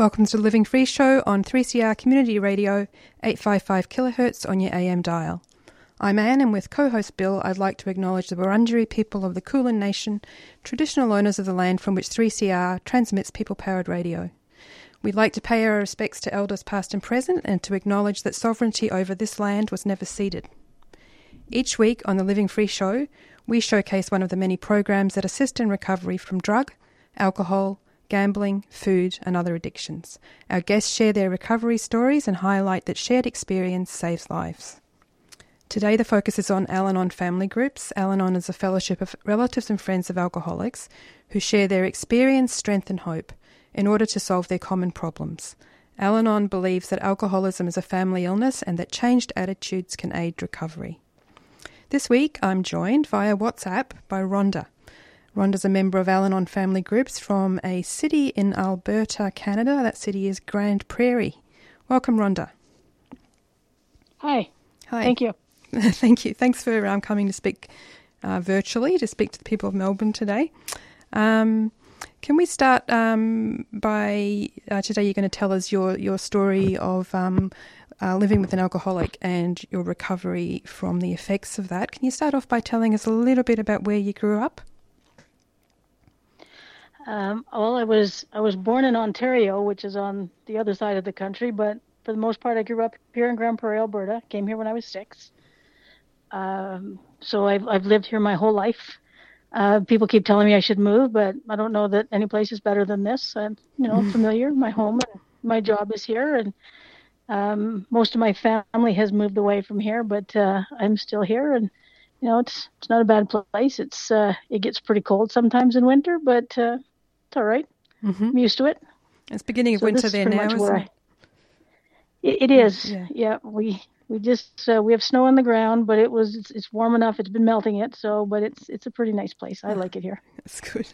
Welcome to the Living Free Show on 3CR Community Radio, 855 kHz on your AM dial. I'm Anne, and with co host Bill, I'd like to acknowledge the Wurundjeri people of the Kulin Nation, traditional owners of the land from which 3CR transmits people powered radio. We'd like to pay our respects to elders past and present and to acknowledge that sovereignty over this land was never ceded. Each week on the Living Free Show, we showcase one of the many programs that assist in recovery from drug, alcohol, gambling, food, and other addictions. Our guests share their recovery stories and highlight that shared experience saves lives. Today, the focus is on Al Anon family groups. Al Anon is a fellowship of relatives and friends of alcoholics who share their experience, strength, and hope in order to solve their common problems. Al Anon believes that alcoholism is a family illness and that changed attitudes can aid recovery. This week, I'm joined via WhatsApp by Rhonda. Rhonda's a member of Al Anon family groups from a city in Alberta, Canada. That city is Grande Prairie. Welcome, Rhonda. Hi. Hi. Thank you. Thank you. Thanks for um, coming to speak uh, virtually to speak to the people of Melbourne today. Um, can we start um, by uh, today? You're going to tell us your your story of um, uh, living with an alcoholic and your recovery from the effects of that. Can you start off by telling us a little bit about where you grew up? Um, well, I was I was born in Ontario, which is on the other side of the country, but for the most part, I grew up here in Grande Prairie, Alberta. Came here when I was six. Um, so I've I've lived here my whole life. Uh, people keep telling me I should move, but I don't know that any place is better than this. I'm you know familiar. My home and my job is here, and um, most of my family has moved away from here, but uh, I'm still here, and you know it's it's not a bad place. It's uh, it gets pretty cold sometimes in winter, but uh, it's all right. Mm-hmm. I'm used to it. It's beginning of So winter there now, isn't it? It, it is. Yeah. Yeah. We we just uh, we have snow on the ground, but it was it's, it's warm enough. It's been melting it. So, but it's it's a pretty nice place. I like it here. That's good.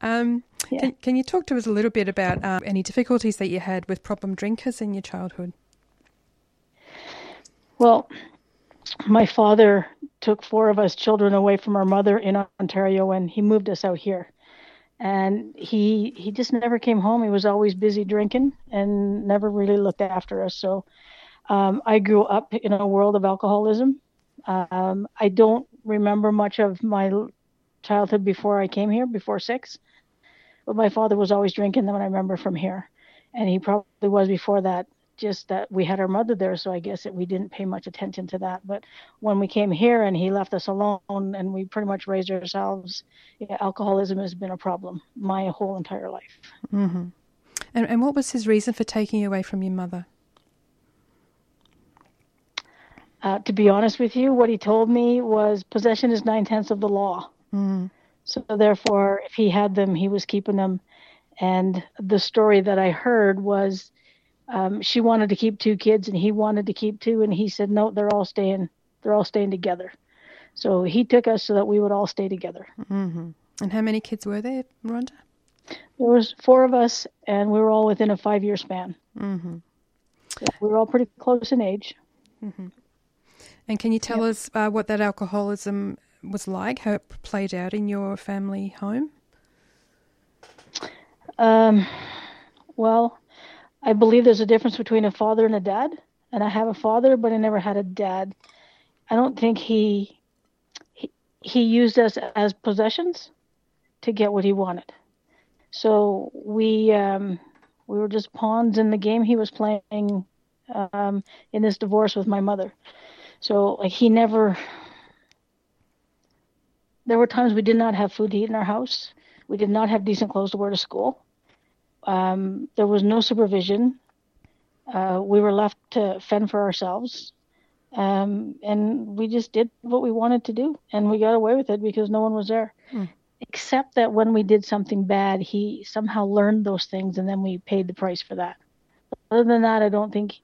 Um, Yeah. can, can you talk to us a little bit about um, any difficulties that you had with problem drinkers in your childhood? Well, my father took four of us children away from our mother in Ontario, and he moved us out here. And he he just never came home. He was always busy drinking and never really looked after us. So um, I grew up in a world of alcoholism. Um, I don't remember much of my childhood before I came here, before six. But my father was always drinking them, and I remember from here. And he probably was before that just that we had our mother there, so I guess that we didn't pay much attention to that. But when we came here and he left us alone and we pretty much raised ourselves, yeah, alcoholism has been a problem my whole entire life. hmm And, and what was his reason for taking you away from your mother? Uh, to be honest with you, what he told me was possession is nine tenths of the law. Mm. So therefore, if he had them, he was keeping them. And the story that I heard was um, she wanted to keep two kids and he wanted to keep two, and he said no, they're all staying. They're all staying together. So he took us so that we would all stay together. hmm And how many kids were there, Rhonda? There was four of us, and we were all within a five-year span. hmm So we were all pretty close in age. And can you tell us uh, what that alcoholism was like, how it played out in your family home? Um, well, I believe there's a difference between a father and a dad, and I have a father, but I never had a dad. I don't think he he, he used us as possessions to get what he wanted. So we um, we were just pawns in the game he was playing um, in this divorce with my mother. So like he never. There were times we did not have food to eat in our house. We did not have decent clothes to wear to school. Um, there was no supervision. Uh, we were left to fend for ourselves. Um, and we just did what we wanted to do. And we got away with it because no one was there. Hmm. except that when we did something bad, he somehow learned those things and then we paid the price for that. Other than that, I don't think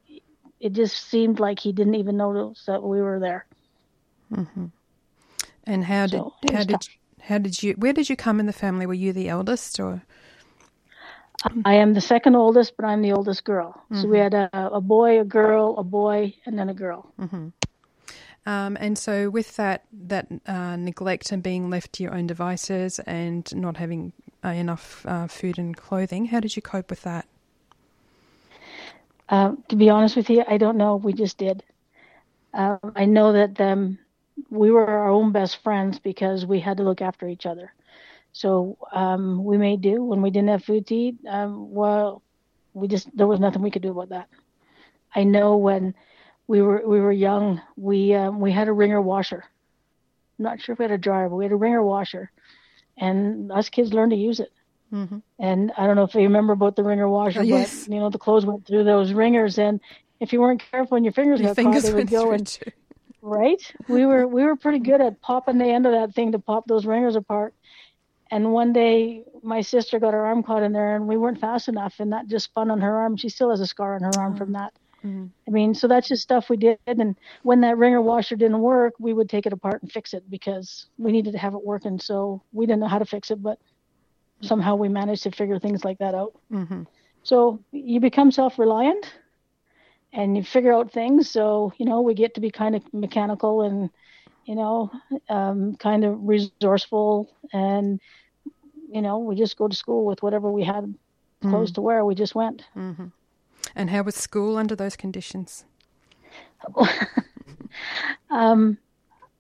it just seemed like he didn't even notice that we were there. Mm-hmm. And how did So, how did tough. how did you where did you come in the family? Were you the eldest or? I am the second oldest, but I'm the oldest girl. So we Mm-hmm. had a, a boy, a girl, a boy, and then a girl. Um, and so, with that that uh, neglect and being left to your own devices and not having uh, enough uh, food and clothing, how did you cope with that? Um, to be honest with you, I don't know. We just did. Um, I know that um, we were our own best friends because we had to look after each other. So um, we made do when we didn't have food to eat. Um, well, we just there was nothing we could do about that. I know when we were we were young, we um, we had a wringer washer. I'm not sure if we had a dryer, but we had a wringer washer, and us kids learned to use it. Mm-hmm. And I don't know if you remember about the wringer washer, Oh, yes. but you know the clothes went through those wringers, and if you weren't careful and your fingers Your got fingers caught, they would go and too. right. We were we were pretty good at popping the end of that thing to pop those wringers apart. And one day my sister got her arm caught in there, and we weren't fast enough, and that just spun on her arm. She still has a scar on her arm from that. Mhm. I mean, so that's just stuff we did. And when that wringer washer didn't work, we would take it apart and fix it because we needed to have it working. So we didn't know how to fix it, but somehow we managed to figure things like that out. Mm-hmm. So you become self-reliant and you figure out things. So, you know, we get to be kind of mechanical and, you know, um, kind of resourceful. And, you know, we just go to school with whatever we had clothes to wear. We just went. Mm-hmm. And how was school under those conditions? Um,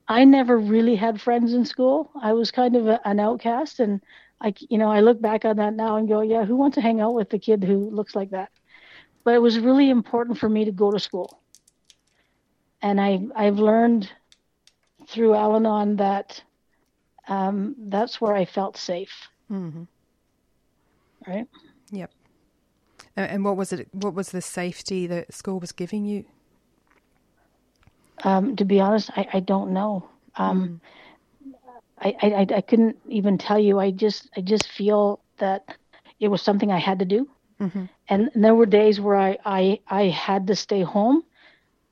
I never really had friends in school. I was kind of a, an outcast. And, I, you know, I look back on that now and go, yeah, who wants to hang out with the kid who looks like that? But it was really important for me to go to school. And I, I've learned through Al Anon that um, that's where I felt safe, Mm-hmm. right? Yep. And what was it? What was the safety that school was giving you? Um, to be honest, I, I don't know. Um, I, I, I- I couldn't even tell you. I just I just feel that it was something I had to do. Mhm. And there were days where I, I, I had to stay home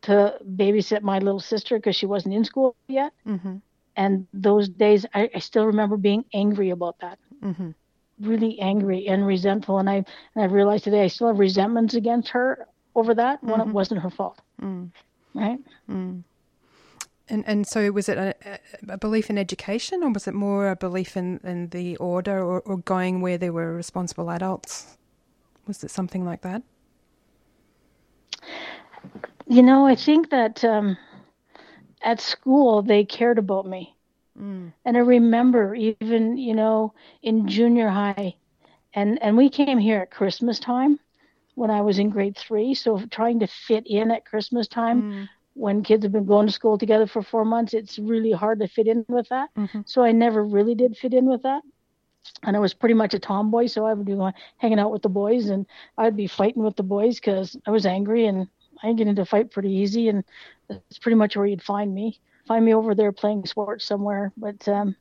to babysit my little sister because she wasn't in school yet. Mm-hmm. And those days, I, I still remember being angry about that, Mm-hmm. really angry and resentful. And I and I realized today I still have resentments against her over that when it wasn't her fault, Mm. right? Mm. And and so was it a, a belief in education, or was it more a belief in, in the order, or, or going where there were responsible adults? Was it something like that? You know, I think that um, at school they cared about me. Mm. And I remember even, you know, in junior high, and, and we came here at Christmas time when I was in grade three. So trying to fit in at Christmas time Mm. when kids have been going to school together for four months, it's really hard to fit in with that. Mhm. So I never really did fit in with that. And I was pretty much a tomboy, so I would be hanging out with the boys, and I'd be fighting with the boys because I was angry, and I get into a fight pretty easy, and that's pretty much where you'd find me. Find me over there playing sports somewhere. But um,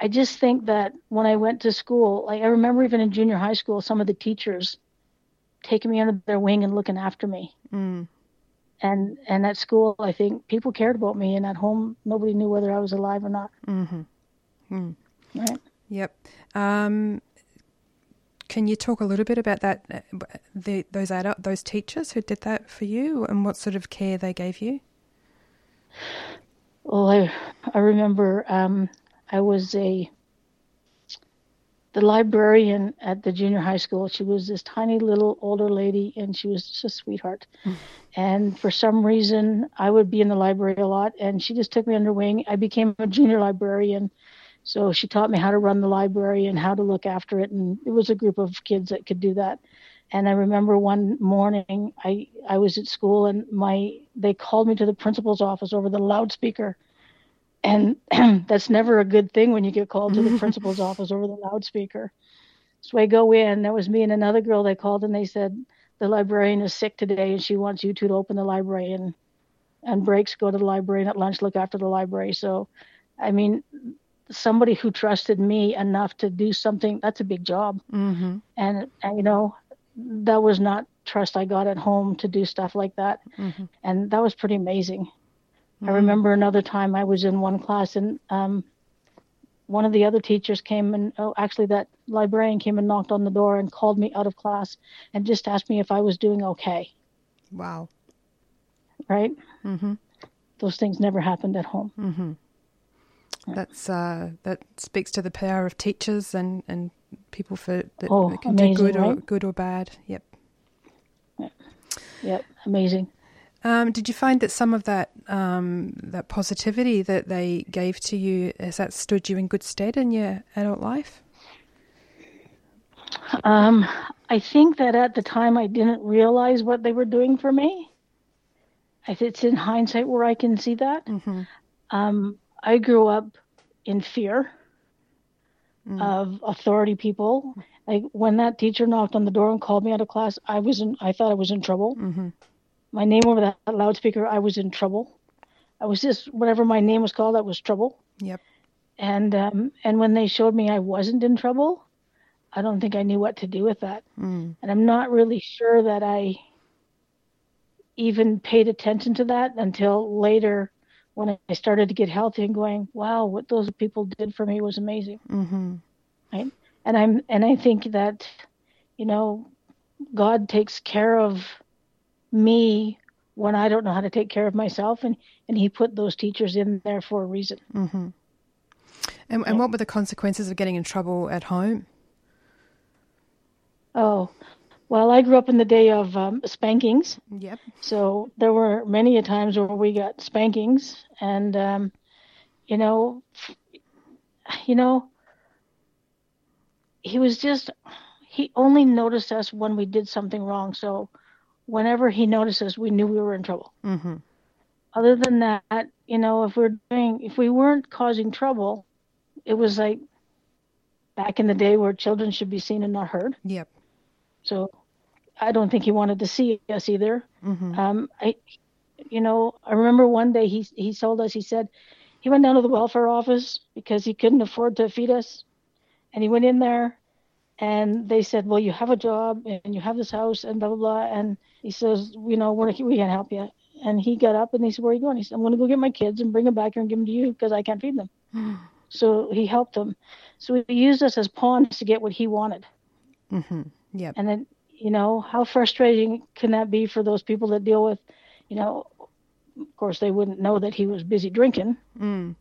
I just think that when I went to school, like I remember even in junior high school, some of the teachers taking me under their wing and looking after me. Mm. And and at school, I think people cared about me, and at home, nobody knew whether I was alive or not. Mm-hmm. Mm. Right? Yep. Um, can you talk a little bit about that? The, those adult, those teachers who did that for you, and what sort of care they gave you? Well, I I remember um, I was a the librarian at the junior high school. She was this tiny little older lady, and she was just a sweetheart. And for some reason, I would be in the library a lot, and she just took me under wing. I became a junior librarian, so she taught me how to run the library and how to look after it. And it was a group of kids that could do that. And I remember one morning, I I was at school, and my they called me to the principal's office over the loudspeaker. And that's never a good thing when you get called to the principal's office over the loudspeaker. So I go in, that was me and another girl they called, and they said, The librarian is sick today, and she wants you two to open the library. And, and breaks, go to the library, and at lunch, look after the library. So, I mean, somebody who trusted me enough to do something that's a big job Mm-hmm. and, and you know that was not trust i got at home to do stuff like that Mm-hmm. and that was pretty amazing Mm-hmm. i remember another time i was in one class and um, one of the other teachers came and oh, actually that librarian came and knocked on the door and called me out of class and just asked me if i was doing okay Wow. right Mm-hmm. those things never happened at home Mm-hmm. That's uh, that speaks to the power of teachers and, and people for that, Oh, that can do amazing, good or good or bad. Yep. yep amazing Um, did you find that some of that um, that positivity that they gave to you has that stood you in good stead in your adult life? Um, I think that at the time I didn't realize what they were doing for me. It's in hindsight where I can see that. Mm-hmm. Um, I grew up in fear of authority people. Like when that teacher knocked on the door and called me out of class, I was in, I thought I was in trouble. Mm-hmm. My name over that loudspeaker, I was in trouble. I was just whatever my name was called, that was trouble. Yep. And um, and when they showed me I wasn't in trouble, I don't think I knew what to do with that. Mm. And I'm not really sure that I even paid attention to that until later when I started to get healthy and going, wow, what those people did for me was amazing. Mm-hmm. Right. And I'm and I think that, you know, God takes care of me when I don't know how to take care of myself and, and he put those teachers in there for a reason. Mm-hmm. And, and what were the consequences of getting in trouble at home? Oh, well, I grew up in the day of um, spankings. Yep. So there were many a times where we got spankings, and um, you know, you know, he was just he only noticed us when we did something wrong. So whenever he noticed us, we knew we were in trouble. Mm-hmm. Other than that, you know, if we're doing if we weren't causing trouble, it was like back in the day where children should be seen and not heard. Yep. So I don't think he wanted to see us either. Mm-hmm. Um, I, you know, I remember one day he he told us he said he went down to the welfare office because he couldn't afford to feed us, and he went in there, and they said, well, you have a job and you have this house and blah blah blah, and he says, you know, we're, we can't help you. And he got up and he said, where are you going? He said, I'm going to go get my kids and bring them back here and give them to you because I can't feed them. so he helped them. So he used us as pawns to get what he wanted. Mm-hmm. Yep. And then, you know, how frustrating can that be for those people that deal with, you know, of course they wouldn't know that he was busy drinking Mm.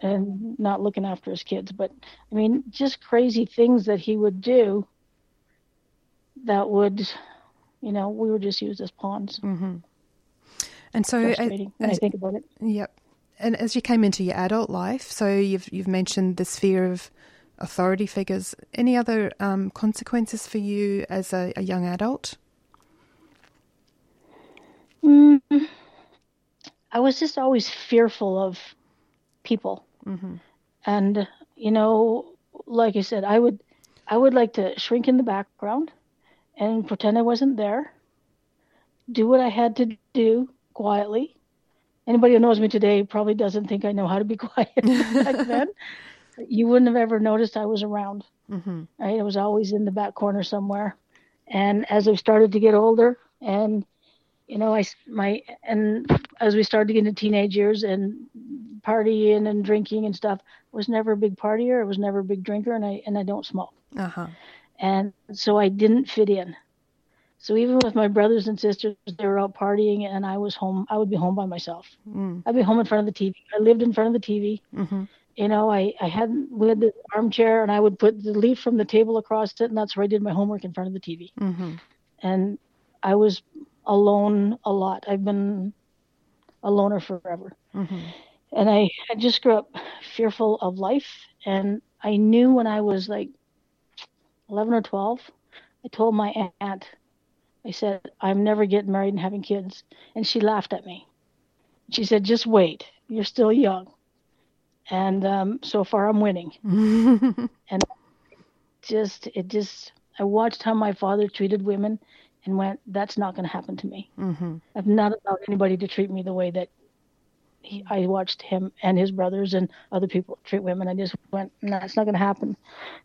and not looking after his kids, but I mean, just crazy things that he would do that would, you know, we were just used as pawns. Mm-hmm. And so, uh, Frustrating when I think about it. Yep. And as you came into your adult life, so you've you've mentioned this fear of authority figures. Any other um, consequences for you as a, a young adult? Mm, I was just always fearful of people. Mm-hmm. and you know like i said i would i would like to shrink in the background and pretend i wasn't there do what i had to do quietly anybody who knows me today probably doesn't think i know how to be quiet back then you wouldn't have ever noticed i was around Mm-hmm. right i was always in the back corner somewhere and as i started to get older and you know I my and as we started to get into teenage years and partying and drinking and stuff I was never a big partier i was never a big drinker and i and i don't smoke Uh huh. and so i didn't fit in so even with my brothers and sisters they were out partying and i was home i would be home by myself Mm. i'd be home in front of the tv i lived in front of the tv Mm-hmm. You know i i had we had the armchair and i would put the leaf from the table across it and that's where i did my homework in front of the tv Mm-hmm. and I was alone a lot. I've been a loner forever. Mm-hmm. And I, I just grew up fearful of life. And I knew when I was like 11 or 12, I told my aunt, I said, I'm never getting married and having kids. And she laughed at me. She said, just wait. You're still young. And um, so far I'm winning. And just, it just, I watched how my father treated women and went, that's not going to happen to me. mm-hmm. I've not allowed anybody to treat me the way that he, I watched him and his brothers and other people treat women. I just went, no, it's not going to happen.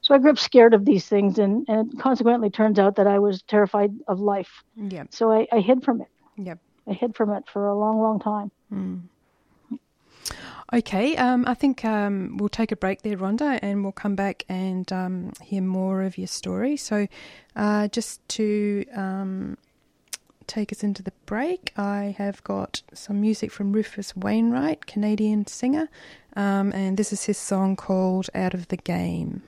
So I grew up scared of these things, and and it consequently turns out that I was terrified of life. Yep. So I, I hid from it. Yep. I hid from it for a long, long time. Okay, um, I think um, we'll take a break there, Rhonda, and we'll come back and um, hear more of your story. So, uh, just to um, take us into the break, I have got some music from Rufus Wainwright, Canadian singer, um, and this is his song called Out of the Game.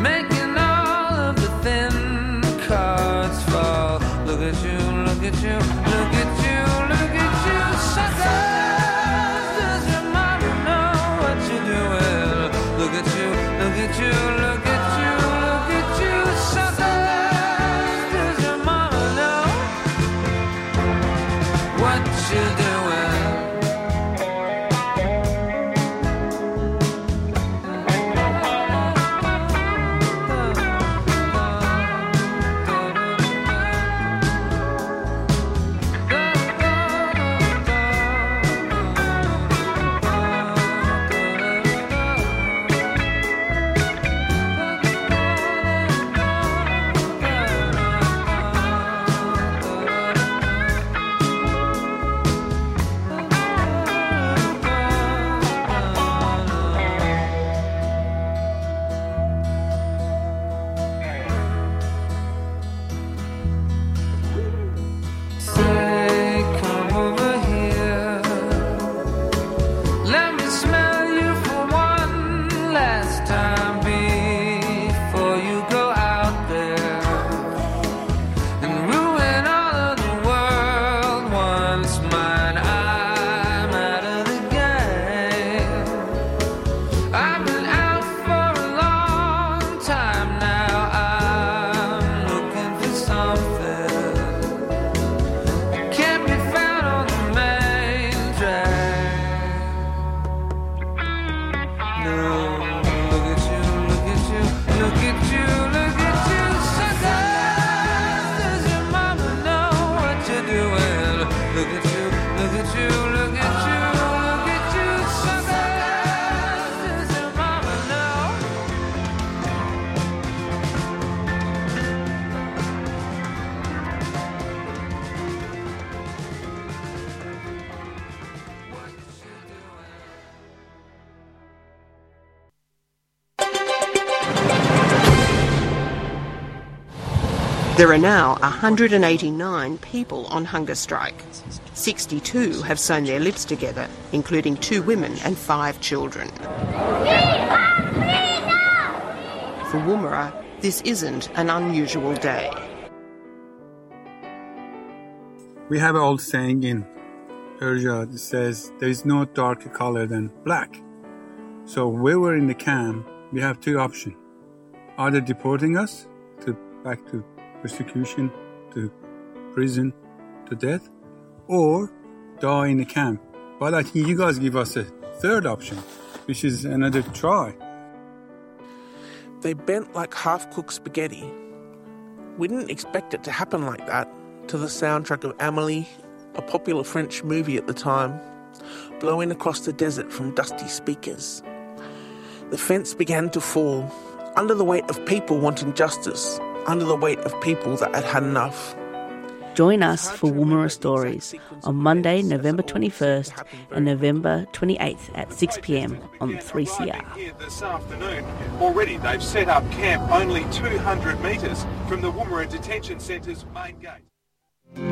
Making all of the thin cards fall. Look at you, look at you, Look at you, look at you, look There are now 189 people on hunger strike. 62 have sewn their lips together, including two women and five children. For Woomera, this isn't an unusual day. We have an old saying in Persia that says there is no darker color than black. So we were in the camp, we have two options. Either deporting us to back to persecution, to prison, to death, or die in the camp. But I think you guys give us a third option, which is another try. They bent like half cooked spaghetti. We didn't expect it to happen like that to the soundtrack of Amelie, a popular French movie at the time, blowing across the desert from dusty speakers. The fence began to fall, under the weight of people wanting justice, under the weight of people that had had enough. Join us for Woomera Stories on Monday, November 21st and November 28th at 6 pm on 3CR. Here this afternoon. Already they've set up camp only 200 metres from the Woomera Detention Centre's main gate.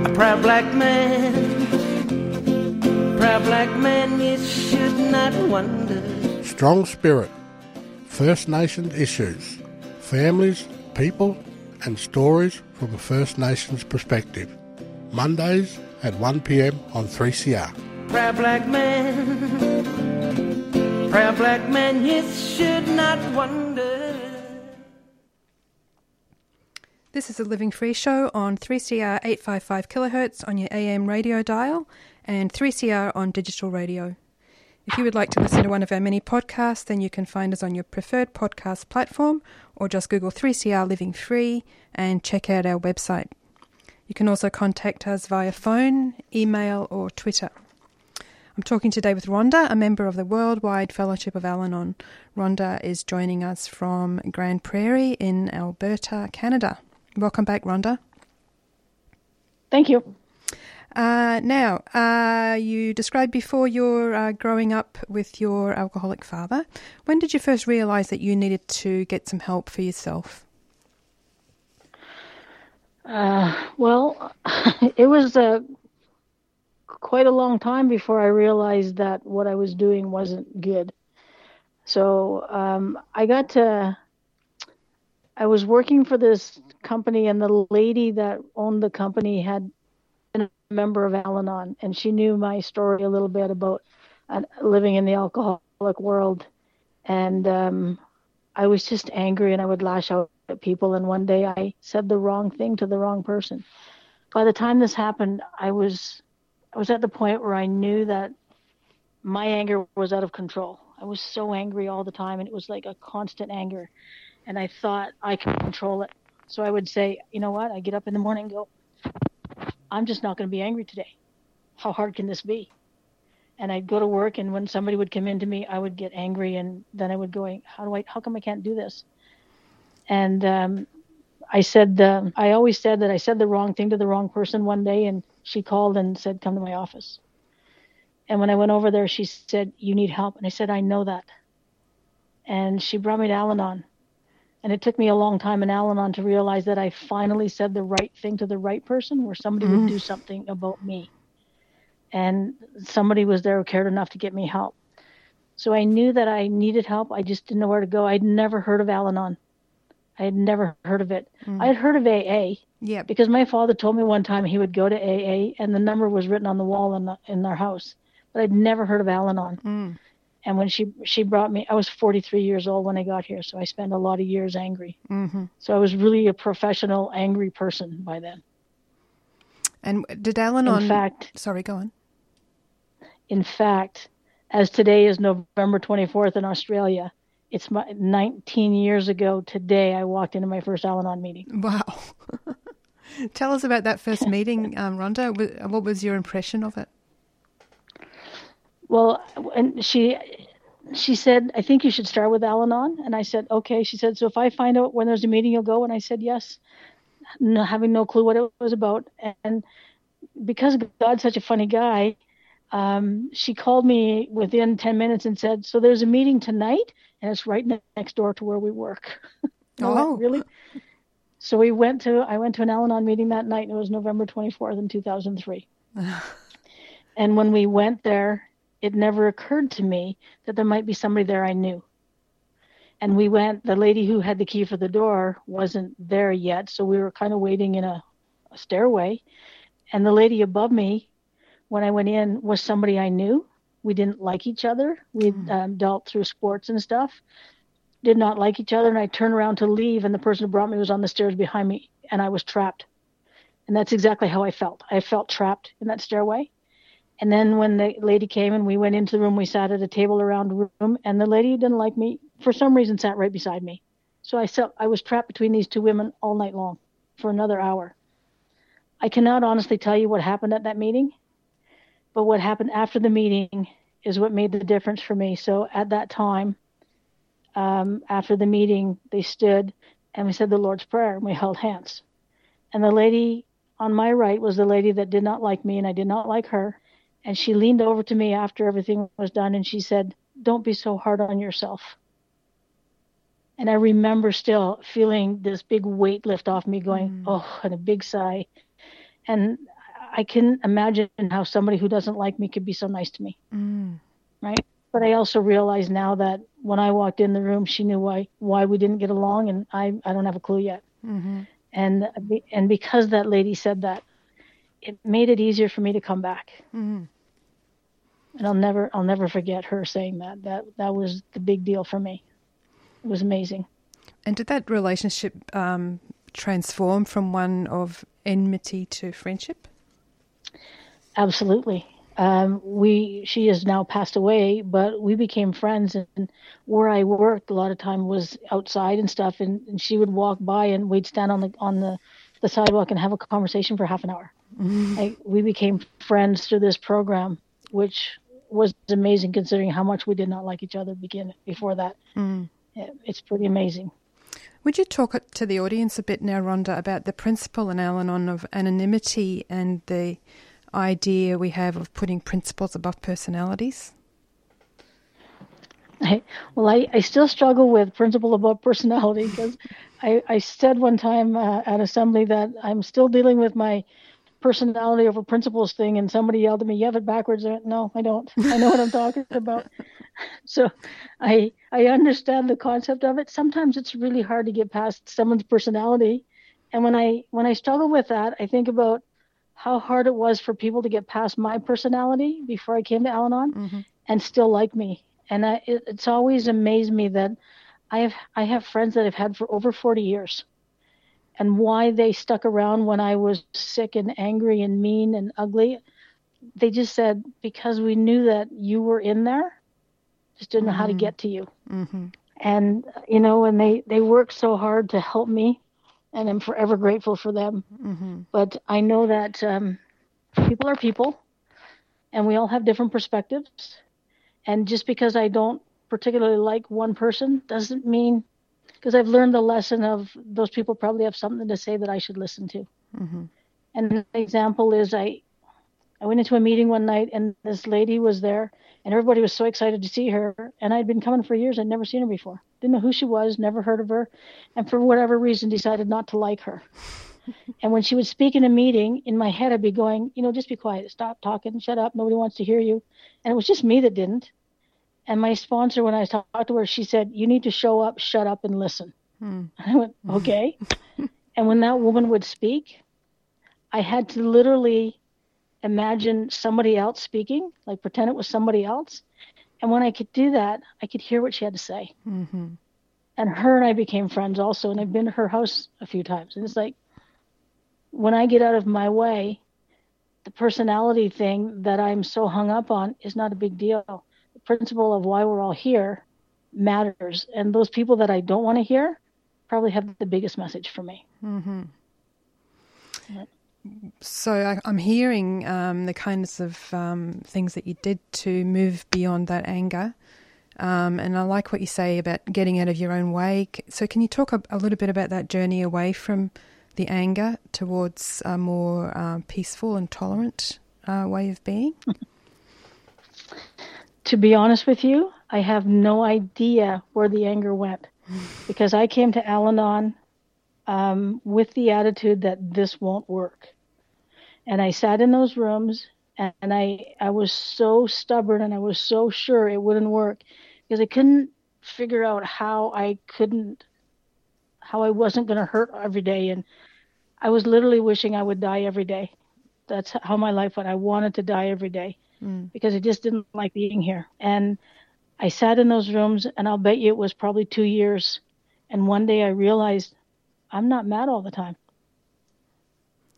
A proud black man, proud black man, you should not wonder. Strong spirit, First Nations issues, families, people, and stories from a First Nations perspective. Mondays at 1pm on 3CR. Proud black man, proud black man, you should not wonder. This is a Living Free show on 3CR 855 kilohertz on your AM radio dial and 3CR on digital radio. If you would like to listen to one of our many podcasts, then you can find us on your preferred podcast platform or just Google 3CR Living Free and check out our website. You can also contact us via phone, email, or Twitter. I'm talking today with Rhonda, a member of the Worldwide Fellowship of Al Anon. Rhonda is joining us from Grande Prairie in Alberta, Canada. Welcome back, Rhonda. Thank you. Uh, now, uh, you described before your uh, growing up with your alcoholic father. When did you first realize that you needed to get some help for yourself? Uh, well, it was quite a long time before I realized that what I was doing wasn't good. So um, I got to, I was working for this company, and the lady that owned the company had been a member of Al Anon, and she knew my story a little bit about uh, living in the alcoholic world. And um, I was just angry, and I would lash out at people. And one day I said the wrong thing to the wrong person. By the time this happened, I was I was at the point where I knew that my anger was out of control. I was so angry all the time, and it was like a constant anger. And I thought I could control it. So I would say, you know what? I get up in the morning go, I'm just not going to be angry today. How hard can this be? And I'd go to work, and when somebody would come into me, I would get angry, and then I would go, how do I? How come I can't do this? And um, I said, I always said that I said the wrong thing to the wrong person one day, and she called and said, "Come to my office." And when I went over there, she said, "You need help," and I said, "I know that." And she brought me to Al-Anon, and it took me a long time in Al-Anon to realize that I finally said the right thing to the right person, where somebody Mm. would do something about me, and somebody was there who cared enough to get me help. So I knew that I needed help. I just didn't know where to go. I'd never heard of Al-Anon. I had never heard of it. Mm. I had heard of AA Yeah. because my father told me one time he would go to AA and the number was written on the wall in the, in their house, but I'd never heard of Al-Anon. Mm. And when she she brought me, I was 43 years old when I got here, so I spent a lot of years angry. hmm So I was really a professional angry person by then. And did Al-Anon? In fact, sorry, go on. in fact, as today is November 24th in Australia, it's my 19 years ago today I walked into my first Al-Anon meeting. Wow. Tell us about that first meeting, um, Rhonda. What was your impression of it? Well, and she she said, "I think you should start with Al-Anon." And I said, "Okay." She said, "So if I find out when there's a meeting, you'll go." And I said, "Yes," no, having no clue what it was about. And because God's such a funny guy, um, she called me within ten minutes and said, "So there's a meeting tonight, and it's right next door to where we work." Went, Oh. really? So we went to I went to an Al-Anon meeting that night, and it was November 24th in 2003. and when we went there, it never occurred to me that there might be somebody there I knew. And we went, the lady who had the key for the door wasn't there yet. So we were kind of waiting in a, a stairway. And the lady above me, when I went in, was somebody I knew. We didn't like each other. We'd um, dealt through sports and stuff, did not like each other. And I turned around to leave, and the person who brought me was on the stairs behind me, and I was trapped. And that's exactly how I felt. I felt trapped in that stairway And then when the lady came and we went into the room, we sat at a table around the room, and the lady didn't like me for some reason sat right beside me. So I I was trapped between these two women all night long for another hour. I cannot honestly tell you what happened at that meeting, but what happened after the meeting is what made the difference for me. So at that time, um, after the meeting, they stood and we said the Lord's Prayer and we held hands. And the lady on my right was the lady that did not like me and I did not like her. And she leaned over to me after everything was done and she said, Don't be so hard on yourself. And I remember still feeling this big weight lift off me, going, oh, and a big sigh. And I can imagine how somebody who doesn't like me could be so nice to me, Mm. right? But I also realize now that when I walked in the room, she knew why why we didn't get along, and I I don't have a clue yet. Mm-hmm. And and because that lady said that, it made it easier for me to come back. Mm. And I'll never I'll never forget her saying that. That that was the big deal for me. It was amazing. And did that relationship um, transform from one of enmity to friendship? Absolutely. Um, we she has now passed away, but we became friends. And where I worked, a lot of time was outside and stuff. And, and she would walk by, and we'd stand on the on the, the sidewalk and have a conversation for half an hour. I, we became friends through this program, which was amazing considering how much we did not like each other begin before that. Mm. It- It's pretty amazing. Would you talk to the audience a bit now, Rhonda, about the principle in Al Anon of anonymity and the idea we have of putting principles above personalities? I, well, I, I still struggle with principle above personality because I, I said one time uh, at assembly that I'm still dealing with my personality over principles thing, and somebody yelled at me, "You have it backwards." I went, no, I don't. I know what I'm talking about. So, I I understand the concept of it. Sometimes it's really hard to get past someone's personality, and when I when I struggle with that, I think about how hard it was for people to get past my personality before I came to Al-Anon mm-hmm. and still like me. And I, it, it's always amazed me that I have I have friends that I've had for over 40 years, and why they stuck around when I was sick and angry and mean and ugly. They just said because we knew that you were in there, just didn't know how to Mhm. get to you. Mm-hmm. And you know, and they they worked so hard to help me, and I'm forever grateful for them. Mm-hmm. But I know that um, people are people, and we all have different perspectives. And just because I don't particularly like one person doesn't mean, because I've learned the lesson of those people probably have something to say that I should listen to. Mm-hmm. And an example is I, I went into a meeting one night and this lady was there, and everybody was so excited to see her. And I'd been coming for years; I'd never seen her before. Didn't know who she was, never heard of her, and for whatever reason decided not to like her. and when she would speak in a meeting, in my head I'd be going, you know, just be quiet, stop talking, shut up, nobody wants to hear you. And it was just me that didn't. And my sponsor, when I talked to her, she said, "You need to show up, shut up, and listen." Mm. I went, okay. and when that woman would speak, I had to literally imagine somebody else speaking, like pretend it was somebody else. And when I could do that, I could hear what she had to say. Mm-hmm. And her and I became friends also. And I've been to her house a few times. And it's like, when I get out of my way, the personality thing that I'm so hung up on is not a big deal. The principle of why we're all here matters. And those people that I don't want to hear probably have the biggest message for me. Mm-hmm. Yeah. So I, I'm hearing um, the kinds of um, things that you did to move beyond that anger, um, and I like what you say about getting out of your own way. So can you talk a, a little bit about that journey away from the anger towards a more uh, peaceful and tolerant uh, way of being? To be honest with you, I have no idea where the anger went because I came to Al Anon um, with the attitude that this won't work. And I sat in those rooms and, I, I was so stubborn and I was so sure it wouldn't work because I couldn't figure out how I couldn't, how I wasn't going to hurt every day. And I was literally wishing I would die every day. That's how my life went. I wanted to die every day Mm. because I just didn't like being here. And I sat in those rooms, and I'll bet you it was probably two years. And one day I realized I'm not mad all the time.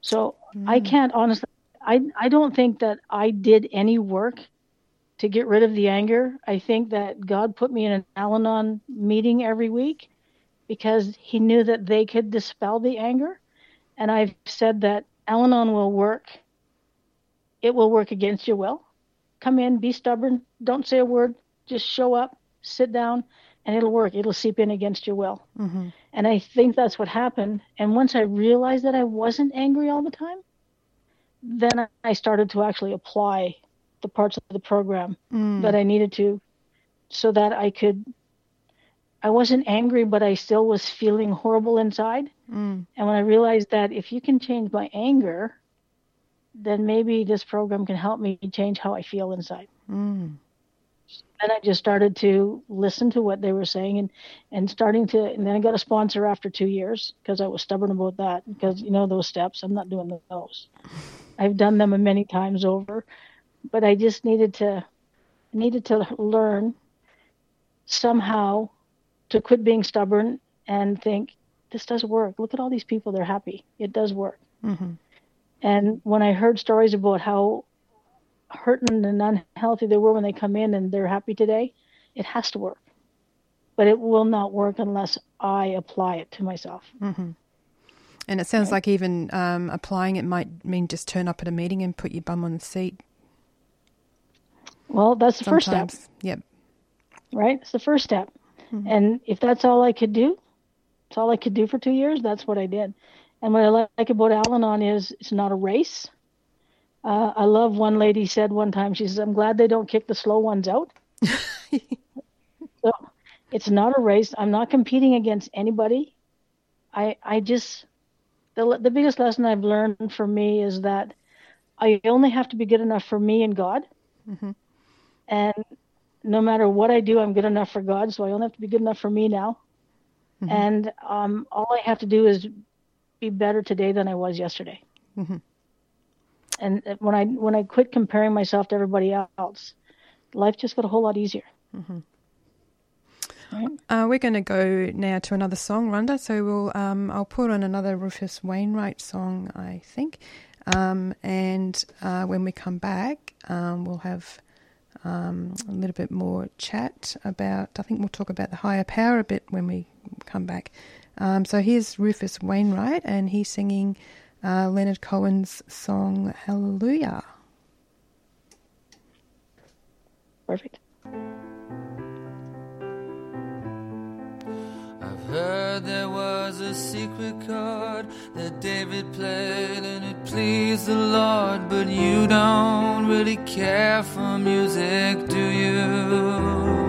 So I can't honestly, I I don't think that I did any work to get rid of the anger. I think that God put me in an Al-Anon meeting every week because He knew that they could dispel the anger, and I've said that Al-Anon will work. It will work against your will. Come in, be stubborn, don't say a word, just show up, sit down, and it'll work. It'll seep in against your will. Mm-hmm. And I think that's what happened. And once I realized that I wasn't angry all the time, then I started to actually apply the parts of the program Mm. that I needed to so that I could. I wasn't angry, but I still was feeling horrible inside. Mm. And when I realized that if you can change my anger, then maybe this program can help me change how I feel inside. Mm. Then I just started to listen to what they were saying and, and starting to, and then I got a sponsor after two years because I was stubborn about that because, you know, those steps, I'm not doing those. I've done them many times over, but I just needed to, needed to learn somehow to quit being stubborn and think, this does work. Look at all these people, they're happy. It does work. Mm-hmm. And when I heard stories about how hurting and unhealthy they were when they come in and they're happy today, it has to work. But it will not work unless I apply it to myself. Mm-hmm. And it sounds like even um, applying it might mean just turn up at a meeting and put your bum on the seat. Well, that's the first step, Yep. right? It's the first step. Mhm. And if that's all I could do, it's all I could do for two years, that's what I did. And what I like about Al Anon is it's not a race. Uh, I love one lady said one time, she says, I'm glad they don't kick the slow ones out. so it's not a race. I'm not competing against anybody. I, I just, the, the biggest lesson I've learned for me is that I only have to be good enough for me and God. Mhm. And no matter what I do, I'm good enough for God. So I only have to be good enough for me now. Mhm. And um, all I have to do is be better today than I was yesterday. Mhm. And when I when I quit comparing myself to everybody else, life just got a whole lot easier. Mhm. Right? Uh, we're going to go now to another song, Rhonda. So we'll um, I'll put on another Rufus Wainwright song, I think. Um, and uh, when we come back, um, we'll have um, a little bit more chat about. I think we'll talk about the higher power a bit when we come back. Um, so here's Rufus Wainwright, and he's singing uh, Leonard Cohen's song Hallelujah. Perfect. I've heard there was a secret chord that David played and it pleased the Lord, but you don't really care for music, do you?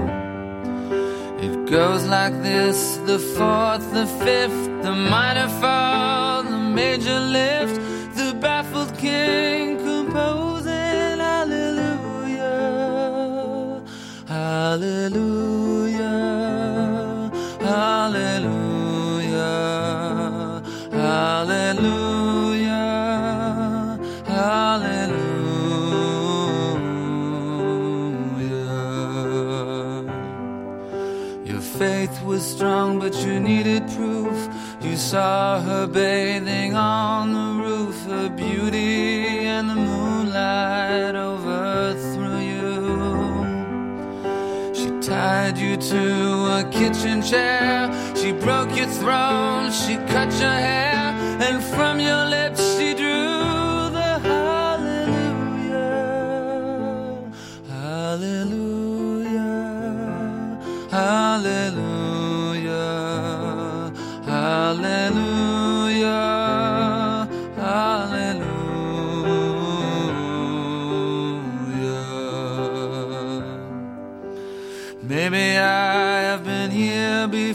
Goes like this the fourth, the fifth, the minor fall, the major lift, the baffled king composing hallelujah, hallelujah, hallelujah, hallelujah, was strong, but you needed proof. You saw her bathing on the roof, her beauty and the moonlight overthrew you. She tied you to a kitchen chair. She broke your throne. She cut your hair. And from your lips she drew the hallelujah. Hallelujah. Hallelujah.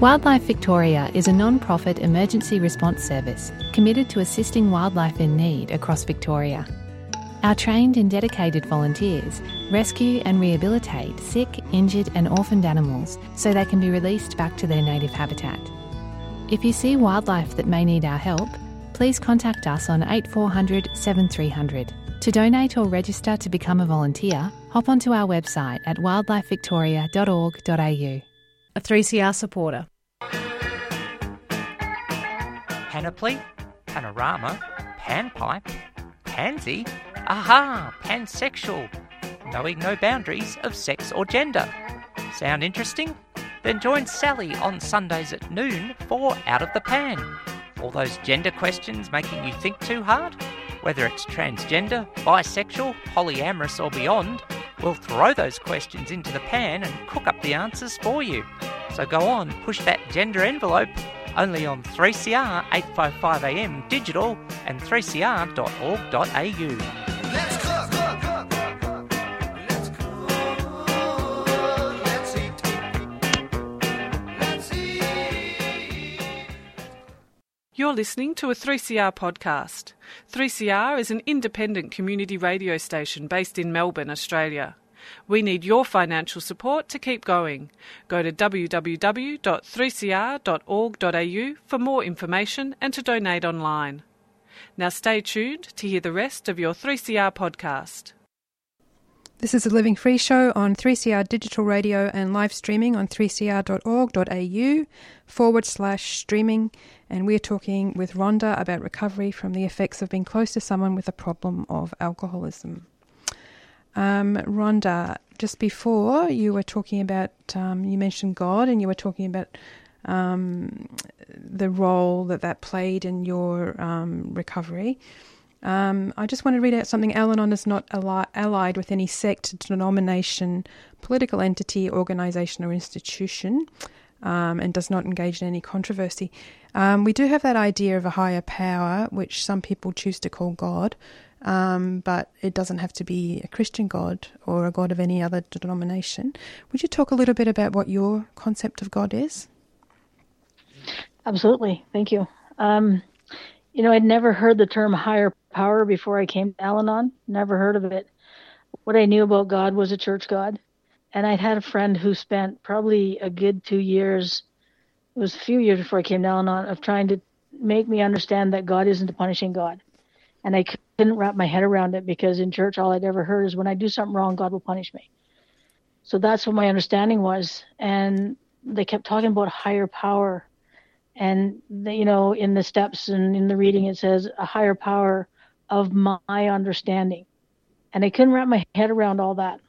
Wildlife Victoria is a non profit emergency response service committed to assisting wildlife in need across Victoria. Our trained and dedicated volunteers rescue and rehabilitate sick, injured, and orphaned animals so they can be released back to their native habitat. If you see wildlife that may need our help, please contact us on 8400 7300. To donate or register to become a volunteer, hop onto our website at wildlifevictoria.org.au. A 3CR supporter. Panoply, panorama, panpipe, pansy, aha, pansexual, knowing no boundaries of sex or gender. Sound interesting? Then join Sally on Sundays at noon for Out of the Pan. All those gender questions making you think too hard? Whether it's transgender, bisexual, polyamorous, or beyond, we'll throw those questions into the pan and cook up the answers for you. So go on, push that gender envelope only on 3CR 855 AM digital and 3cr.org.au. You're listening to a 3CR podcast. 3CR is an independent community radio station based in Melbourne, Australia. We need your financial support to keep going. Go to www.3cr.org.au for more information and to donate online. Now stay tuned to hear the rest of your 3CR podcast. This is a Living Free show on 3CR digital radio and live streaming on 3cr.org.au forward slash streaming. And we're talking with Rhonda about recovery from the effects of being close to someone with a problem of alcoholism. Um, Rhonda, just before you were talking about, um, you mentioned God and you were talking about um, the role that that played in your um, recovery. Um, I just want to read out something. Al Anon is not alli- allied with any sect, denomination, political entity, organisation, or institution, um, and does not engage in any controversy. Um, we do have that idea of a higher power, which some people choose to call God, um, but it doesn't have to be a Christian God or a God of any other denomination. Would you talk a little bit about what your concept of God is? Absolutely. Thank you. Um, you know, I'd never heard the term higher power before I came to Al Anon. Never heard of it. What I knew about God was a church God. And I'd had a friend who spent probably a good two years, it was a few years before I came to Al Anon, of trying to make me understand that God isn't a punishing God. And I couldn't wrap my head around it because in church, all I'd ever heard is when I do something wrong, God will punish me. So that's what my understanding was. And they kept talking about higher power and the, you know in the steps and in the reading it says a higher power of my understanding and i couldn't wrap my head around all that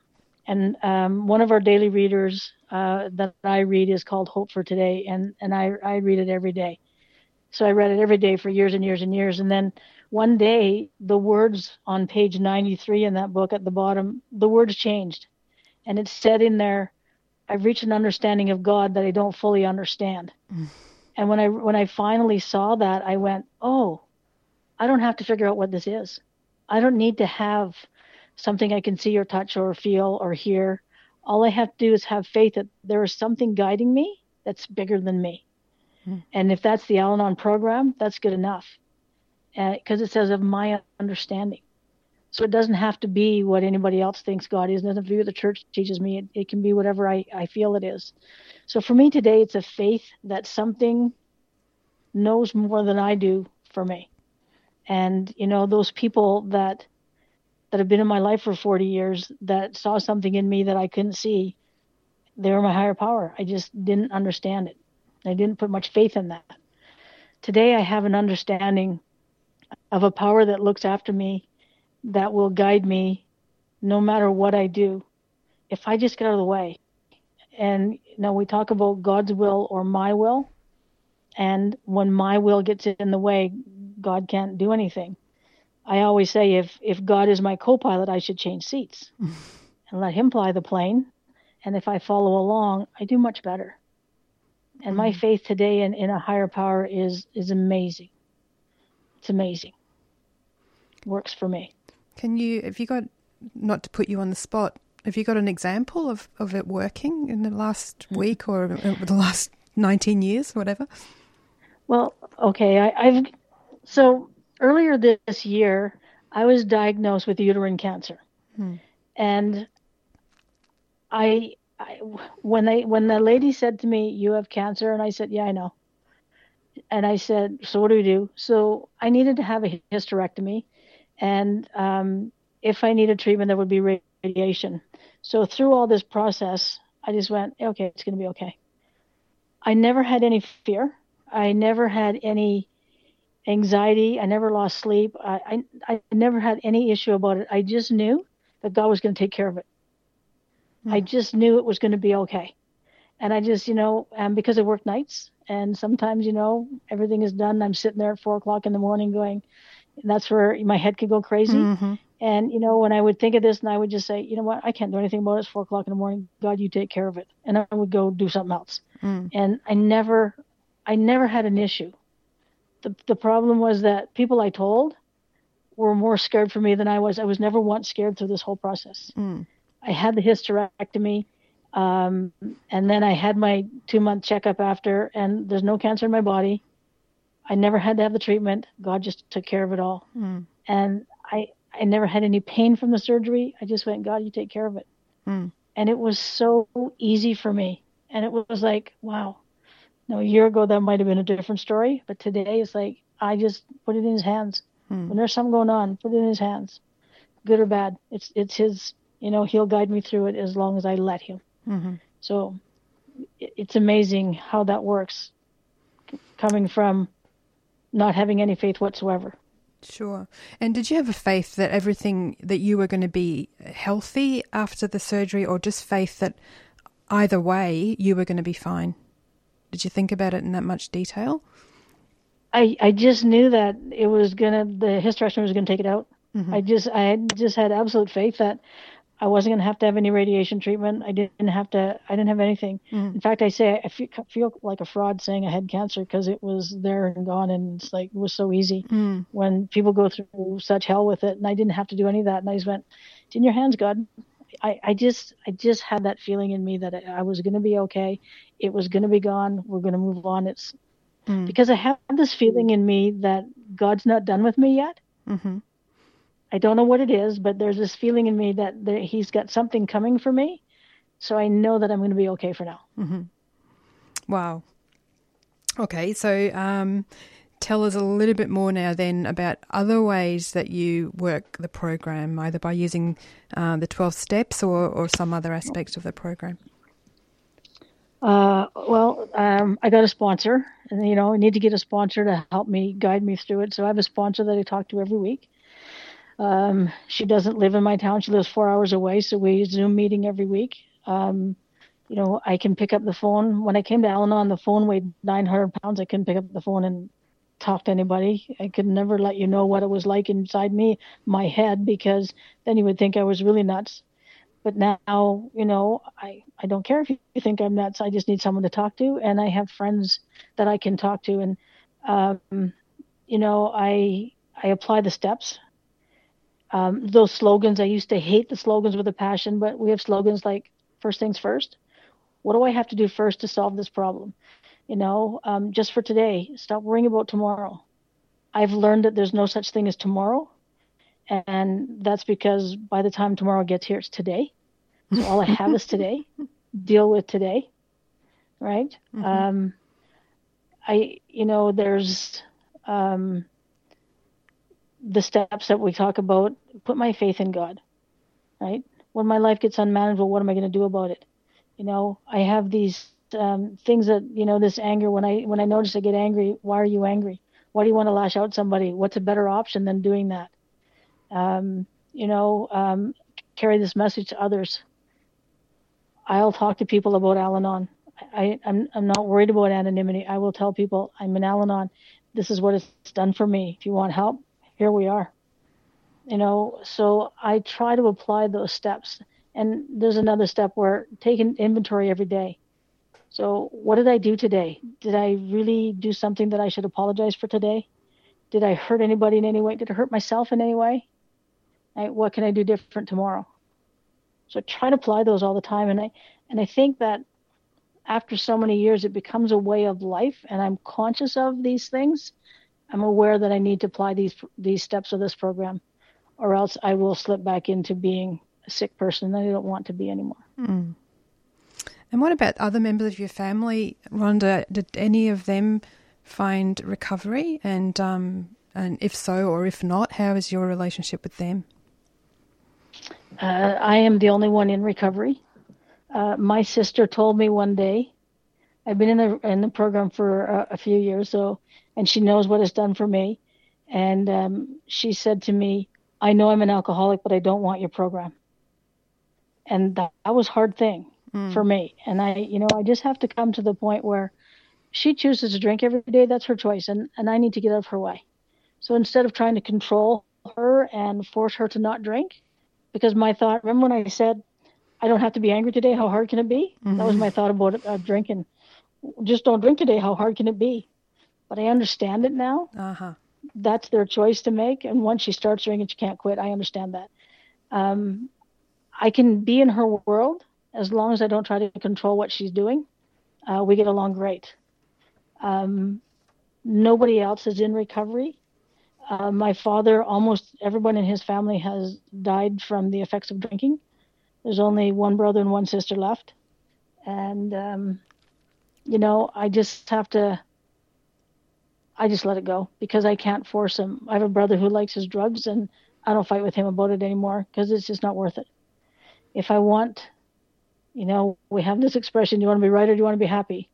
and um, one of our daily readers uh, that i read is called hope for today and and i, I read it every day So I read it every day for years and years and years. And then one day, the words on page 93 in that book at the bottom, the words changed. And it said in there, I've reached an understanding of God that I don't fully understand. Mm. And when I when I finally saw that, I went, "Oh, I don't have to figure out what this is. I don't need to have something I can see or touch or feel or hear. All I have to do is have faith that there is something guiding me that's bigger than me. Mm. And if that's the Al Anon program, that's good enough. Because uh, it says of my understanding. So it doesn't have to be what anybody else thinks God is. It doesn't have to be what the church teaches me. It, it can be whatever I, I feel it is. So for me today, it's a faith that something knows more than I do for me. And, you know, those people that that have been in my life for 40 years that saw something in me that I couldn't see, they were my higher power. I just didn't understand it. I didn't put much faith in that. Today, I have an understanding of a power that looks after me that will guide me no matter what I do if I just get out of the way. And you we talk about God's will or my will. And when my will gets in the way, God can't do anything. I always say if if God is my co-pilot, I should change seats and let him fly the plane. And if I follow along, I do much better. And my mm-hmm. faith today in, in a higher power is is amazing. It's amazing. Works for me. Can you, have you got, not to put you on the spot, have you got an example of, of it working in the last week or the last 19 years, whatever? Well, okay. I, I've, so earlier this year, I was diagnosed with uterine cancer. Hmm. And I, I, when they when the lady said to me, "You have cancer," and I said, "Yeah, I know." And I said, "So what do we do?" So I needed to have a hysterectomy, and um, if I needed treatment, there would be radiation. So through all this process, I just went, okay, it's going to be okay. I never had any fear. I never had any anxiety. I never lost sleep. I, I, I never had any issue about it. I just knew that God was going to take care of it. Mm. I just knew it was going to be okay. And I just, you know, um, because I work nights and sometimes, you know, everything is done. I'm sitting there at four o'clock in the morning going, and that's where my head could go crazy. Mm-hmm. And you know, when I would think of this, and I would just say, you know what, I can't do anything about it. It's four o'clock in the morning. God, you take care of it. And I would go do something else. Mm. And I never, I never had an issue. The the problem was that people I told were more scared for me than I was. I was never once scared through this whole process. Mm. I had the hysterectomy, um, and then I had my two month checkup after, and there's no cancer in my body. I never had to have the treatment. God just took care of it all. Mm. And I, I never had any pain from the surgery. I just went, God, you take care of it. Mm. And it was so easy for me. And it was like, wow. No, a year ago that might have been a different story, but today it's like I just put it in His hands. Mm. When there's something going on, put it in His hands, good or bad. It's it's His. You know, He'll guide me through it as long as I let Him. Mm-hmm. So it's amazing how that works, coming from not having any faith whatsoever. Sure. And did you have a faith that everything that you were going to be healthy after the surgery, or just faith that either way you were going to be fine? Did you think about it in that much detail? I I just knew that it was gonna the hysterectomy was gonna take it out. Mm-hmm. I just I just had absolute faith that I wasn't going to have to have any radiation treatment. I didn't have to. I didn't have anything. Mm. In fact, I say I feel, feel like a fraud saying I had cancer because it was there and gone, and it's like it was so easy mm. when people go through such hell with it, and I didn't have to do any of that. And I just went, "It's in your hands, God." I, I just I just had that feeling in me that I was going to be okay. It was going to be gone. We're going to move on. It's mm. because I have this feeling in me that God's not done with me yet. Mm-hmm. I don't know what it is, but there's this feeling in me that there, he's got something coming for me. So I know that I'm going to be okay for now. Mm-hmm. Wow. Okay, so um, tell us a little bit more now then about other ways that you work the program, either by using uh, the 12 steps or, or some other aspect of the program. Uh, well, um, I got a sponsor, and you know, I need to get a sponsor to help me guide me through it. So I have a sponsor that I talk to every week. Um, she doesn't live in my town. She lives four hours away, so we Zoom meeting every week. Um, you know, I can pick up the phone. When I came to Al Anon, the phone weighed 900 pounds. I couldn't pick up the phone and talk to anybody. I could never let you know what it was like inside me, my head, because then you would think I was really nuts. But now, you know, I, I don't care if you think I'm nuts. I just need someone to talk to, and I have friends that I can talk to. And, um, you know, I I apply the steps. Um, those slogans, I used to hate the slogans with a passion, but we have slogans like first things first. What do I have to do first to solve this problem? You know, um, just for today, stop worrying about tomorrow. I've learned that there's no such thing as tomorrow. And that's because by the time tomorrow gets here, it's today. So all I have is today. Deal with today. Right. Mm-hmm. Um, I, you know, there's um, the steps that we talk about. Put my faith in God. Right. When my life gets unmanageable, what am I going to do about it? You know, I have these um, things that you know this anger when i when i notice i get angry why are you angry why do you want to lash out somebody what's a better option than doing that um, you know um, carry this message to others i'll talk to people about al-anon I, I'm, I'm not worried about anonymity i will tell people i'm in al-anon this is what it's done for me if you want help here we are you know so i try to apply those steps and there's another step where taking inventory every day so, what did I do today? Did I really do something that I should apologize for today? Did I hurt anybody in any way? Did I hurt myself in any way? Right, what can I do different tomorrow? So, I try to apply those all the time, and I and I think that after so many years, it becomes a way of life, and I'm conscious of these things. I'm aware that I need to apply these these steps of this program, or else I will slip back into being a sick person that I don't want to be anymore. Mm. And what about other members of your family, Rhonda? Did any of them find recovery? And um, and if so, or if not, how is your relationship with them? Uh, I am the only one in recovery. Uh, my sister told me one day, I've been in the in the program for a, a few years, so and she knows what it's done for me. And um, she said to me, "I know I'm an alcoholic, but I don't want your program." And that, that was a hard thing mm. for me. And I, you know, I just have to come to the point where she chooses to drink every day. That's her choice, and and I need to get out of her way. So instead of trying to control her and force her to not drink, because my thought, remember when I said, I don't have to be angry today. How hard can it be? Mm-hmm. That was mm-hmm. my thought about uh, drinking. Just don't drink today. How hard can it be? But I understand it now. Uh-huh. That's their choice to make. And once she starts drinking, she can't quit. I understand that. Um, I can be in her world, as long as I don't try to control what she's doing, uh, we get along great. Um, nobody else is in recovery. Uh, my father, almost everyone in his family has died from the effects of drinking. There's only one brother and one sister left. And, um, you know, I just have to, I just let it go because I can't force him. I have a brother who likes his drugs and I don't fight with him about it anymore because it's just not worth it. If I want you know, we have this expression, do you want to be right or do you want to be happy?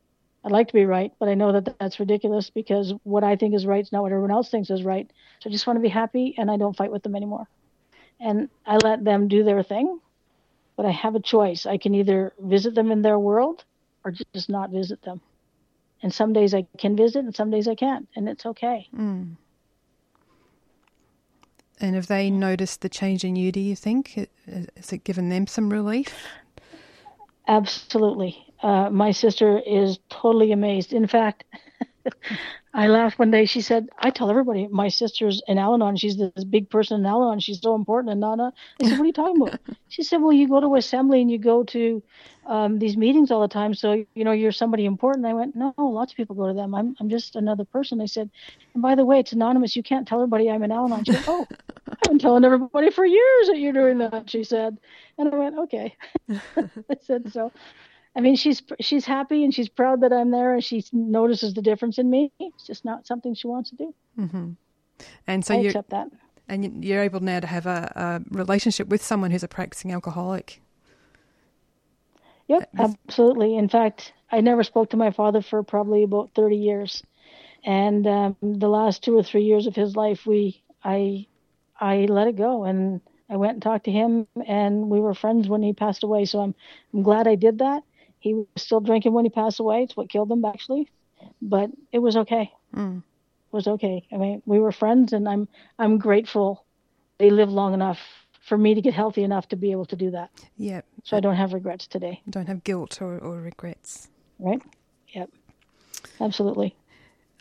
I'd like to be right, but I know that that's ridiculous because what I think is right is not what everyone else thinks is right. So I just want to be happy and I don't fight with them anymore. And I let them do their thing, but I have a choice. I can either visit them in their world or just not visit them. And some days I can visit and some days I can't, and it's okay. Mm. And have they noticed the change in you, do you think? Has it given them some relief? Absolutely. Uh, my sister is totally amazed. In fact, I laughed one day. She said, I tell everybody my sister's in Al Anon. She's this big person in Al Anon. She's so important. And Nana, I said, What are you talking about? she said, Well, you go to assembly and you go to um, these meetings all the time. So, you know, you're somebody important. I went, No, lots of people go to them. I'm, I'm just another person. I said, And by the way, it's anonymous. You can't tell everybody I'm in Al Anon. She said, Oh, I've been telling everybody for years that you're doing that. She said. And I went, Okay. I said, So I mean, she's she's happy and she's proud that I'm there, and she notices the difference in me. It's just not something she wants to do. Mm-hmm. And so I you accept that. And you're able now to have a, a relationship with someone who's a practicing alcoholic. Yep, absolutely. In fact, I never spoke to my father for probably about 30 years, and um, the last two or three years of his life, we I I let it go and I went and talked to him, and we were friends when he passed away. So I'm I'm glad I did that he was still drinking when he passed away. It's what killed him, actually. But it was okay. Mm. It was okay. I mean, we were friends, and I'm I'm grateful they lived long enough for me to get healthy enough to be able to do that. Yep. So I don't have regrets today. Don't have guilt or, or regrets. Right. Yep. Absolutely.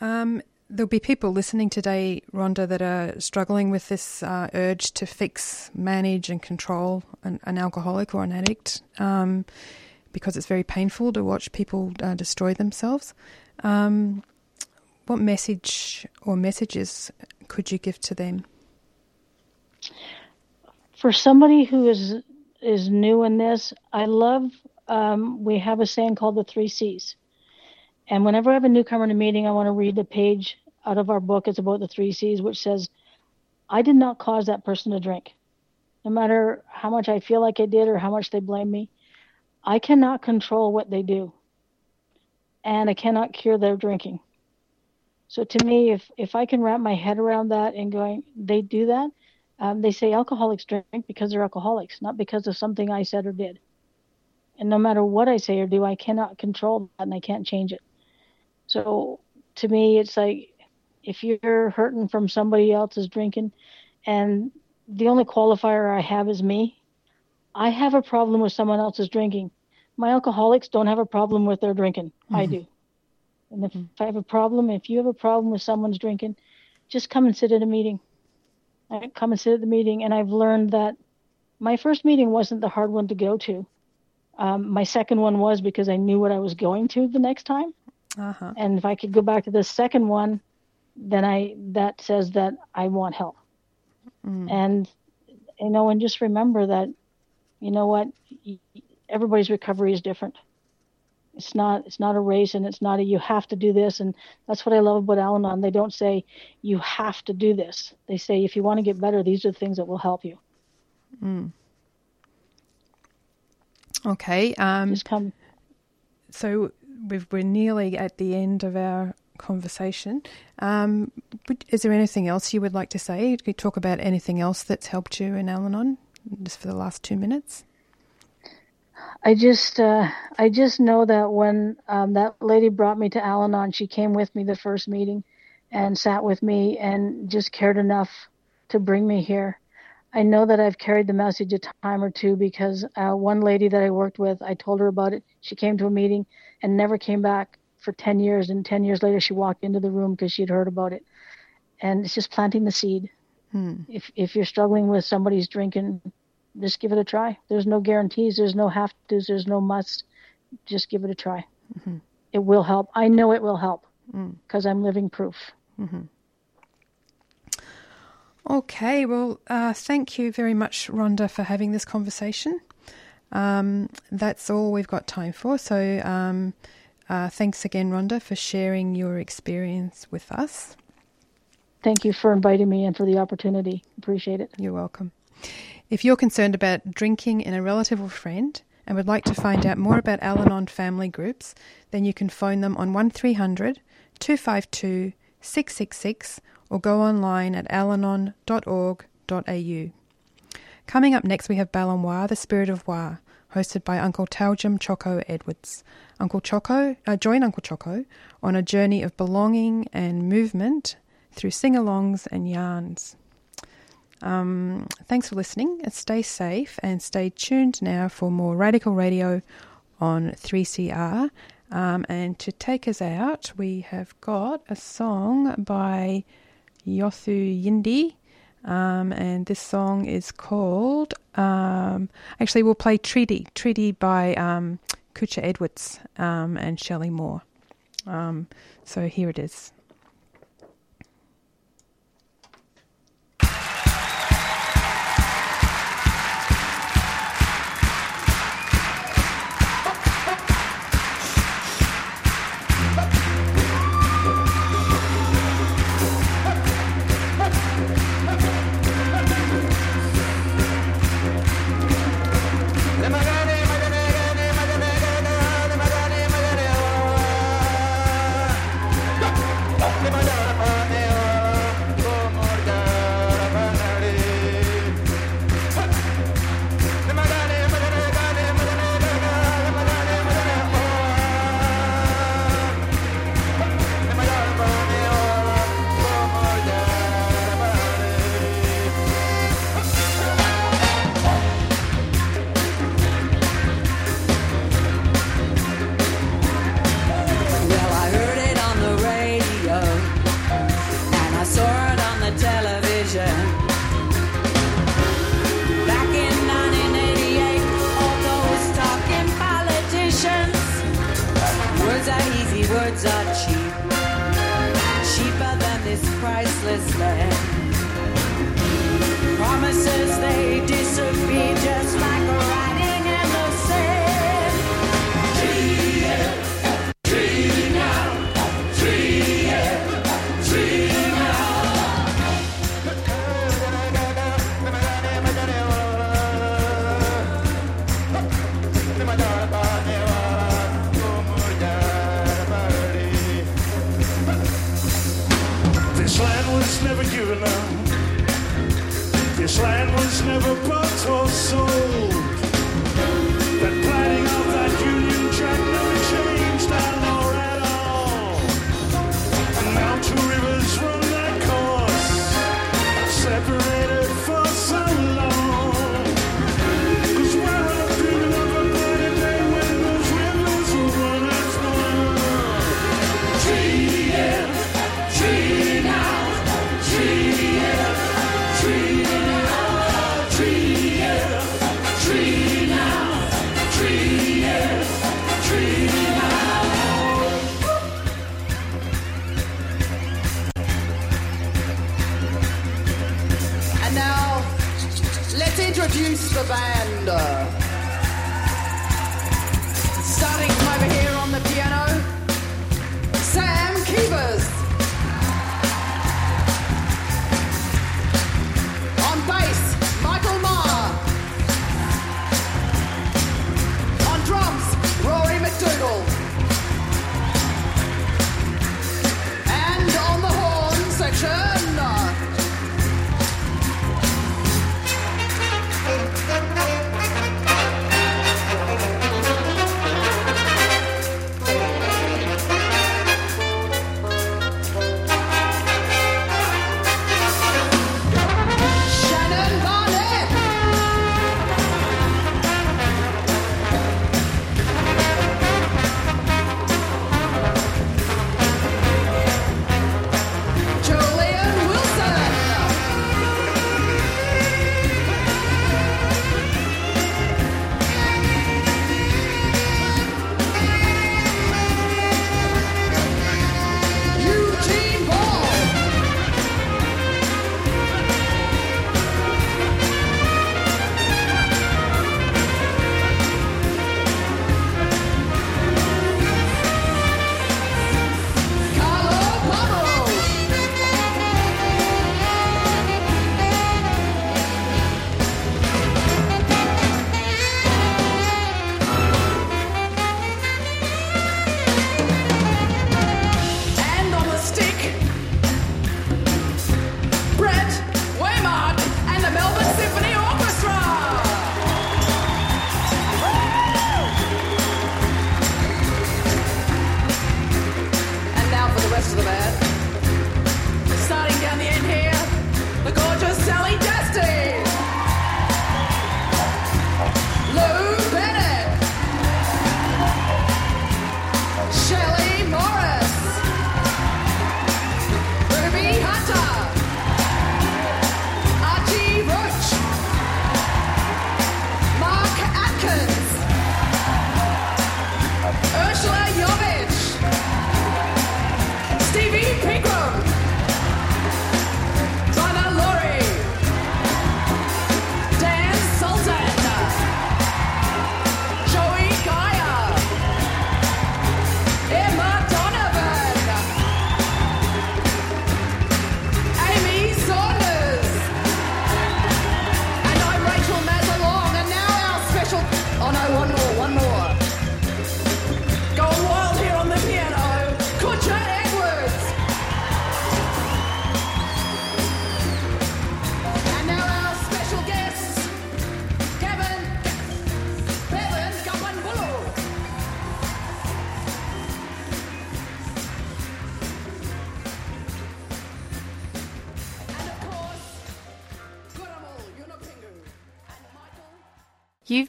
Um, there'll be people listening today, Rhonda, that are struggling with this uh, urge to fix, manage, and control an, an alcoholic or an addict um, because it's very painful to watch people uh, destroy themselves. Um, what message or messages could you give to them? For somebody who is is new in this, I love. Um, we have a saying called the three C's, and whenever I have a newcomer in a meeting, I want to read the page out of our book. It's about the three C's, which says, "I did not cause that person to drink, no matter how much I feel like I did or how much they blame me. I cannot control what they do, and I cannot cure their drinking." So to me, if if I can wrap my head around that and going, they do that. Um, they say alcoholics drink because they're alcoholics, not because of something I said or did. And no matter what I say or do, I cannot control that and I can't change it. So to me, it's like if you're hurting from somebody else's drinking, and the only qualifier I have is me, I have a problem with someone else's drinking. My alcoholics don't have a problem with their drinking. Mm-hmm. I do. And if, if I have a problem, if you have a problem with someone's drinking, just come and sit at a meeting. I come and sit at the meeting, and I've learned that my first meeting wasn't the hard one to go to. Um, my second one was because I knew what I was going to the next time. Uh-huh. And if I could go back to the second one, then I that says that I want help. Mm. And you know, and just remember that, you know what, everybody's recovery is different. It's not it's not a race and it's not a you have to do this and that's what I love about Al-Anon. They don't say you have to do this. They say if you want to get better, these are the things that will help you. Mm. Okay. Um, Just come. So we've, we're nearly at the end of our conversation. Um, is there anything else you would like to say? Could you talk about anything else that's helped you in Al-Anon, just for the last two minutes? I just uh, I just know that when um, that lady brought me to Al-Anon, she came with me the first meeting and sat with me and just cared enough to bring me here. I know that I've carried the message a time or two because uh, one lady that I worked with, I told her about it. She came to a meeting and never came back for 10 years. And 10 years later, she walked into the room because she'd heard about it. And it's just planting the seed. Hmm. If, if you're struggling with somebody's drinking, just give it a try. There's no guarantees. There's no have tos. There's no must. Just give it a try. Mm-hmm. It will help. I know it will help Mm. because I'm living proof. Mm-hmm. Okay, well, uh, thank you very much, Rhonda, for having this conversation. Um, that's all we've got time for. So, um, uh, thanks again, Rhonda, for sharing your experience with us. Thank you for inviting me and for the opportunity. Appreciate it. You're welcome. If you're concerned about drinking in a relative or friend and would like to find out more about Al Anon family groups, then you can phone them on 1300 252 666 or go online at alanon.org.au. Coming up next, we have Balanwa, the Spirit of Wa, hosted by Uncle Taljum Choco Edwards. Uncle Choco, uh, join Uncle Choco on a journey of belonging and movement through sing-alongs and yarns. Um, thanks for listening. Stay safe and stay tuned now for more Radical Radio on 3CR. Um, and to take us out, we have got a song by Yothu Yindi. Um, and this song is called, um, actually, we'll play Treaty, Treaty by um, Kutcha Edwards um, and Shelley Moore. Um, so here it is.